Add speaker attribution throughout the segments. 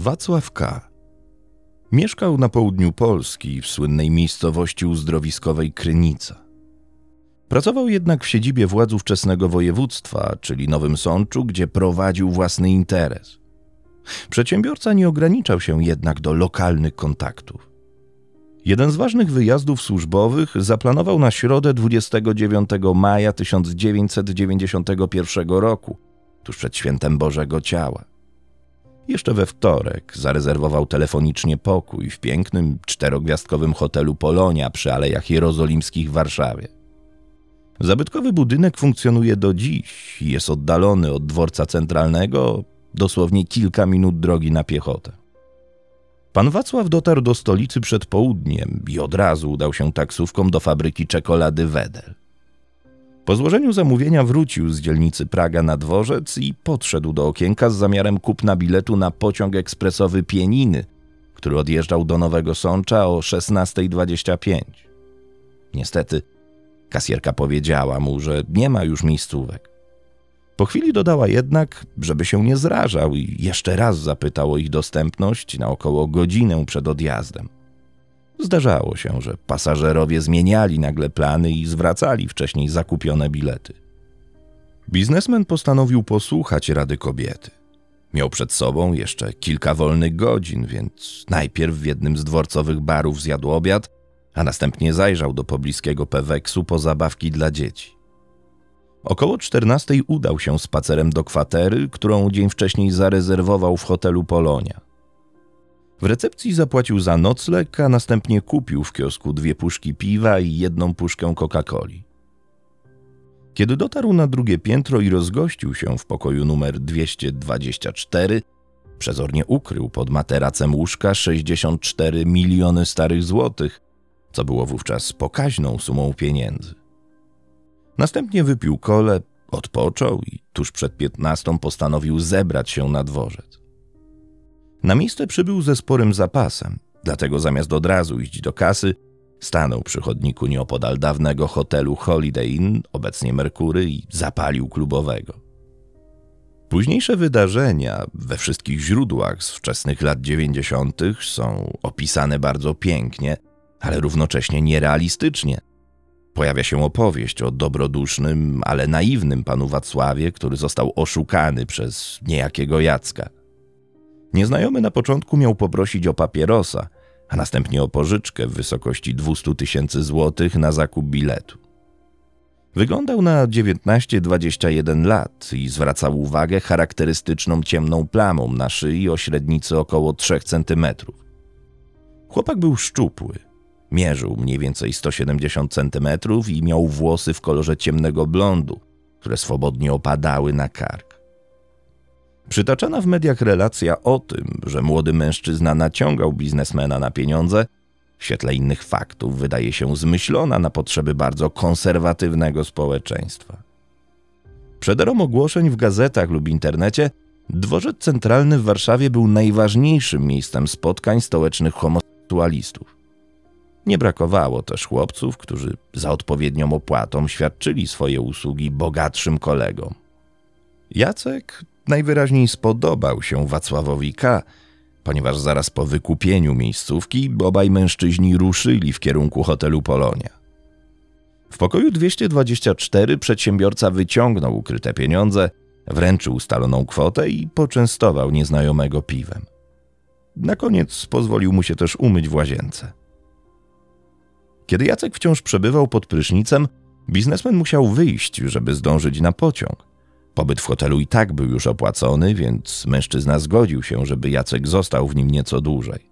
Speaker 1: Wacław K. Mieszkał na południu Polski, w słynnej miejscowości uzdrowiskowej Krynica. Pracował jednak w siedzibie władz ówczesnego województwa, czyli Nowym Sączu, gdzie prowadził własny interes. Przedsiębiorca nie ograniczał się jednak do lokalnych kontaktów. Jeden z ważnych wyjazdów służbowych zaplanował na środę 29 maja 1991 roku, tuż przed świętem Bożego Ciała. Jeszcze we wtorek zarezerwował telefonicznie pokój w pięknym, czterogwiazdkowym hotelu Polonia przy Alejach Jerozolimskich w Warszawie. Zabytkowy budynek funkcjonuje do dziś i jest oddalony od dworca centralnego dosłownie kilka minut drogi na piechotę. Pan Wacław dotarł do stolicy przed południem i od razu udał się taksówką do fabryki czekolady Wedel. Po złożeniu zamówienia wrócił z dzielnicy Praga na dworzec i podszedł do okienka z zamiarem kupna biletu na pociąg ekspresowy Pieniny, który odjeżdżał do Nowego Sącza o 16.25. Niestety, kasjerka powiedziała mu, że nie ma już miejscówek. Po chwili dodała jednak, żeby się nie zrażał i jeszcze raz zapytał o ich dostępność na około godzinę przed odjazdem. Zdarzało się, że pasażerowie zmieniali nagle plany i zwracali wcześniej zakupione bilety. Biznesmen postanowił posłuchać rady kobiety. Miał przed sobą jeszcze kilka wolnych godzin, więc najpierw w jednym z dworcowych barów zjadł obiad, a następnie zajrzał do pobliskiego Peweksu po zabawki dla dzieci. Około 14 udał się spacerem do kwatery, którą dzień wcześniej zarezerwował w hotelu Polonia. W recepcji zapłacił za nocleg, a następnie kupił w kiosku dwie puszki piwa i jedną puszkę Coca-Coli. Kiedy dotarł na drugie piętro i rozgościł się w pokoju numer 224, przezornie ukrył pod materacem łóżka 64 miliony starych złotych, co było wówczas pokaźną sumą pieniędzy. Następnie wypił kole, odpoczął i tuż przed piętnastą postanowił zebrać się na dworzec. Na miejsce przybył ze sporym zapasem, dlatego zamiast od razu iść do kasy, stanął przy chodniku nieopodal dawnego hotelu Holiday Inn, obecnie Merkury, i zapalił klubowego. Późniejsze wydarzenia we wszystkich źródłach z wczesnych lat dziewięćdziesiątych są opisane bardzo pięknie, ale równocześnie nierealistycznie. Pojawia się opowieść o dobrodusznym, ale naiwnym panu Wacławie, który został oszukany przez niejakiego Jacka. Nieznajomy na początku miał poprosić o papierosa, a następnie o pożyczkę w wysokości 200 tysięcy złotych na zakup biletu. Wyglądał na 19-21 lat i zwracał uwagę charakterystyczną ciemną plamą na szyi o średnicy około 3 centymetrów. Chłopak był szczupły, mierzył mniej więcej 170 centymetrów i miał włosy w kolorze ciemnego blondu, które swobodnie opadały na kark. Przytaczana w mediach relacja o tym, że młody mężczyzna naciągał biznesmena na pieniądze, w świetle innych faktów wydaje się zmyślona na potrzeby bardzo konserwatywnego społeczeństwa. Przed ogłoszeń w gazetach lub internecie dworzec centralny w Warszawie był najważniejszym miejscem spotkań stołecznych homoseksualistów. Nie brakowało też chłopców, którzy za odpowiednią opłatą świadczyli swoje usługi bogatszym kolegom. Jacek najwyraźniej spodobał się Wacławowi K., ponieważ zaraz po wykupieniu miejscówki obaj mężczyźni ruszyli w kierunku hotelu Polonia. W pokoju 224 przedsiębiorca wyciągnął ukryte pieniądze, wręczył ustaloną kwotę i poczęstował nieznajomego piwem. Na koniec pozwolił mu się też umyć w łazience. Kiedy Jacek wciąż przebywał pod prysznicem, biznesmen musiał wyjść, żeby zdążyć na pociąg. Pobyt w hotelu i tak był już opłacony, więc mężczyzna zgodził się, żeby Jacek został w nim nieco dłużej.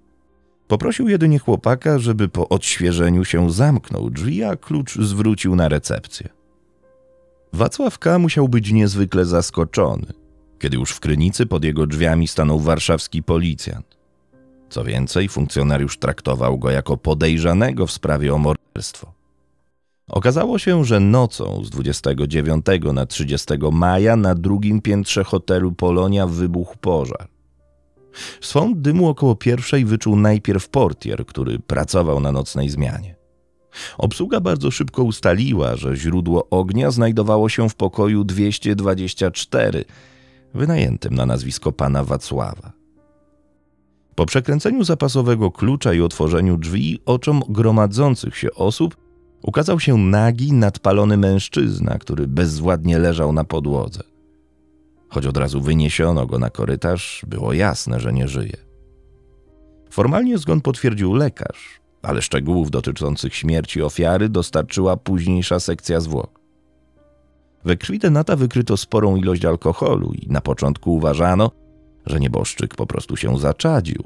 Speaker 1: Poprosił jedynie chłopaka, żeby po odświeżeniu się zamknął drzwi, a klucz zwrócił na recepcję. Wacław K. musiał być niezwykle zaskoczony, kiedy już w Krynicy pod jego drzwiami stanął warszawski policjant. Co więcej, funkcjonariusz traktował go jako podejrzanego w sprawie o morderstwo. Okazało się, że nocą z 29 na 30 maja na drugim piętrze hotelu Polonia wybuchł pożar. Swą dymu około pierwszej wyczuł najpierw portier, który pracował na nocnej zmianie. Obsługa bardzo szybko ustaliła, że źródło ognia znajdowało się w pokoju 224, wynajętym na nazwisko pana Wacława. Po przekręceniu zapasowego klucza i otworzeniu drzwi oczom gromadzących się osób ukazał się nagi, nadpalony mężczyzna, który bezwładnie leżał na podłodze. Choć od razu wyniesiono go na korytarz, było jasne, że nie żyje. Formalnie zgon potwierdził lekarz, ale szczegółów dotyczących śmierci ofiary dostarczyła późniejsza sekcja zwłok. We krwi Denata wykryto sporą ilość alkoholu i na początku uważano, że nieboszczyk po prostu się zaczadził.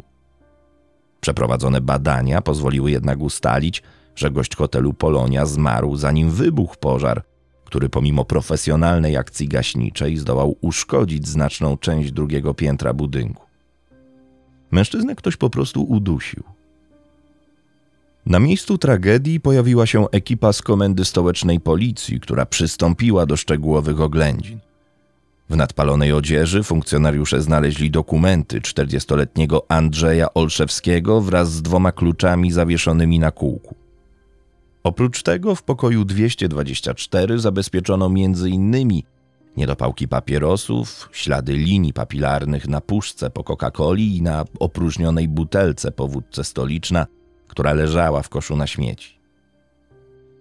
Speaker 1: Przeprowadzone badania pozwoliły jednak ustalić, że gość hotelu Polonia zmarł zanim wybuchł pożar, który pomimo profesjonalnej akcji gaśniczej zdołał uszkodzić znaczną część drugiego piętra budynku. Mężczyznę ktoś po prostu udusił. Na miejscu tragedii pojawiła się ekipa z komendy stołecznej policji, która przystąpiła do szczegółowych oględzin. W nadpalonej odzieży funkcjonariusze znaleźli dokumenty 40-letniego Andrzeja Olszewskiego wraz z dwoma kluczami zawieszonymi na kółku. Oprócz tego w pokoju 224 zabezpieczono m.in. niedopałki papierosów, ślady linii papilarnych na puszce po Coca-Coli i na opróżnionej butelce po wódce stoliczna, która leżała w koszu na śmieci.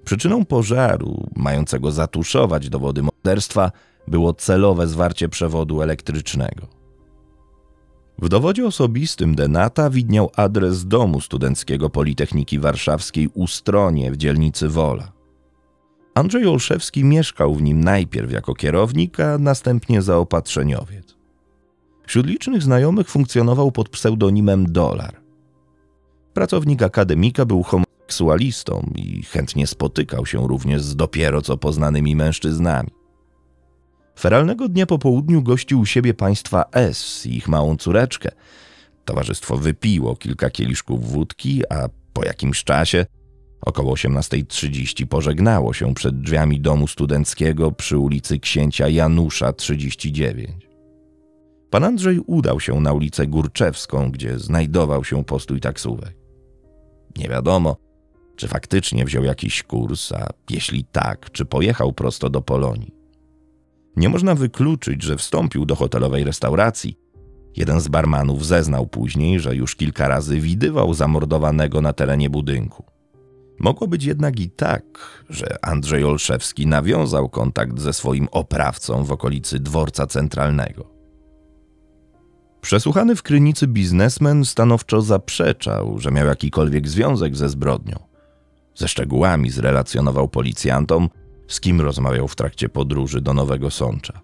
Speaker 1: Przyczyną pożaru, mającego zatuszować dowody morderstwa, było celowe zwarcie przewodu elektrycznego. W dowodzie osobistym Denata widniał adres domu studenckiego Politechniki Warszawskiej u stronie w dzielnicy Wola. Andrzej Olszewski mieszkał w nim najpierw jako kierownik, a następnie zaopatrzeniowiec. Wśród licznych znajomych funkcjonował pod pseudonimem Dolar. Pracownik akademika był homoseksualistą i chętnie spotykał się również z dopiero co poznanymi mężczyznami. Feralnego dnia po południu gościł u siebie państwa S i ich małą córeczkę. Towarzystwo wypiło kilka kieliszków wódki, a po jakimś czasie, około 18.30, pożegnało się przed drzwiami domu studenckiego przy ulicy Księcia Janusza 39. Pan Andrzej udał się na ulicę Górczewską, gdzie znajdował się postój taksówek. Nie wiadomo, czy faktycznie wziął jakiś kurs, a jeśli tak, czy pojechał prosto do Polonii. Nie można wykluczyć, że wstąpił do hotelowej restauracji. Jeden z barmanów zeznał później, że już kilka razy widywał zamordowanego na terenie budynku. Mogło być jednak i tak, że Andrzej Olszewski nawiązał kontakt ze swoim oprawcą w okolicy dworca centralnego. Przesłuchany w krynicy biznesmen stanowczo zaprzeczał, że miał jakikolwiek związek ze zbrodnią. Ze szczegółami zrelacjonował policjantom, z kim rozmawiał w trakcie podróży do Nowego Sącza.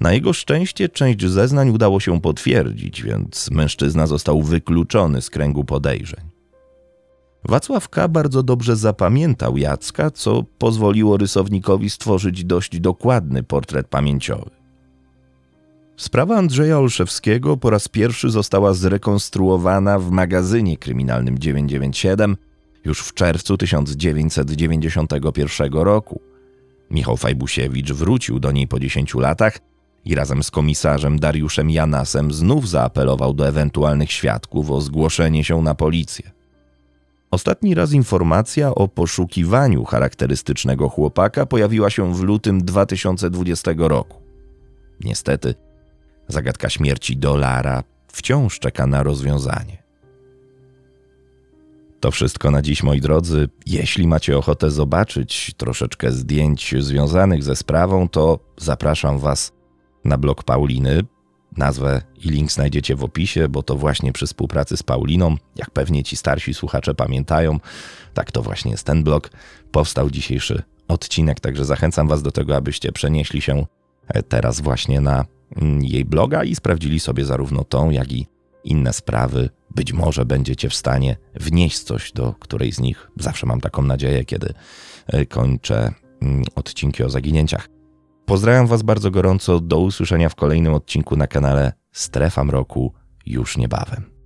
Speaker 1: Na jego szczęście część zeznań udało się potwierdzić, więc mężczyzna został wykluczony z kręgu podejrzeń. Wacław K. bardzo dobrze zapamiętał Jacka, co pozwoliło rysownikowi stworzyć dość dokładny portret pamięciowy. Sprawa Andrzeja Olszewskiego po raz pierwszy została zrekonstruowana w magazynie kryminalnym 997 już w czerwcu 1991 roku. Michał Fajbusiewicz wrócił do niej po 10 latach i razem z komisarzem Dariuszem Janasem znów zaapelował do ewentualnych świadków o zgłoszenie się na policję. Ostatni raz informacja o poszukiwaniu charakterystycznego chłopaka pojawiła się w lutym 2020 roku. Niestety, zagadka śmierci dolara wciąż czeka na rozwiązanie. To wszystko na dziś, moi drodzy. Jeśli macie ochotę zobaczyć troszeczkę zdjęć związanych ze sprawą, to zapraszam Was na blog Pauliny. Nazwę i link znajdziecie w opisie, bo to właśnie przy współpracy z Pauliną, jak pewnie ci starsi słuchacze pamiętają, tak to właśnie jest ten blog, powstał dzisiejszy odcinek, także zachęcam Was do tego, abyście przenieśli się e, teraz właśnie na mm, jej bloga i sprawdzili sobie zarówno tą, jak i inne sprawy być może będziecie w stanie wnieść coś do której z nich. Zawsze mam taką nadzieję, kiedy e, kończę mm, odcinki o zaginięciach. Pozdrawiam Was bardzo gorąco. Do usłyszenia w kolejnym odcinku na kanale Strefa Mroku już niebawem.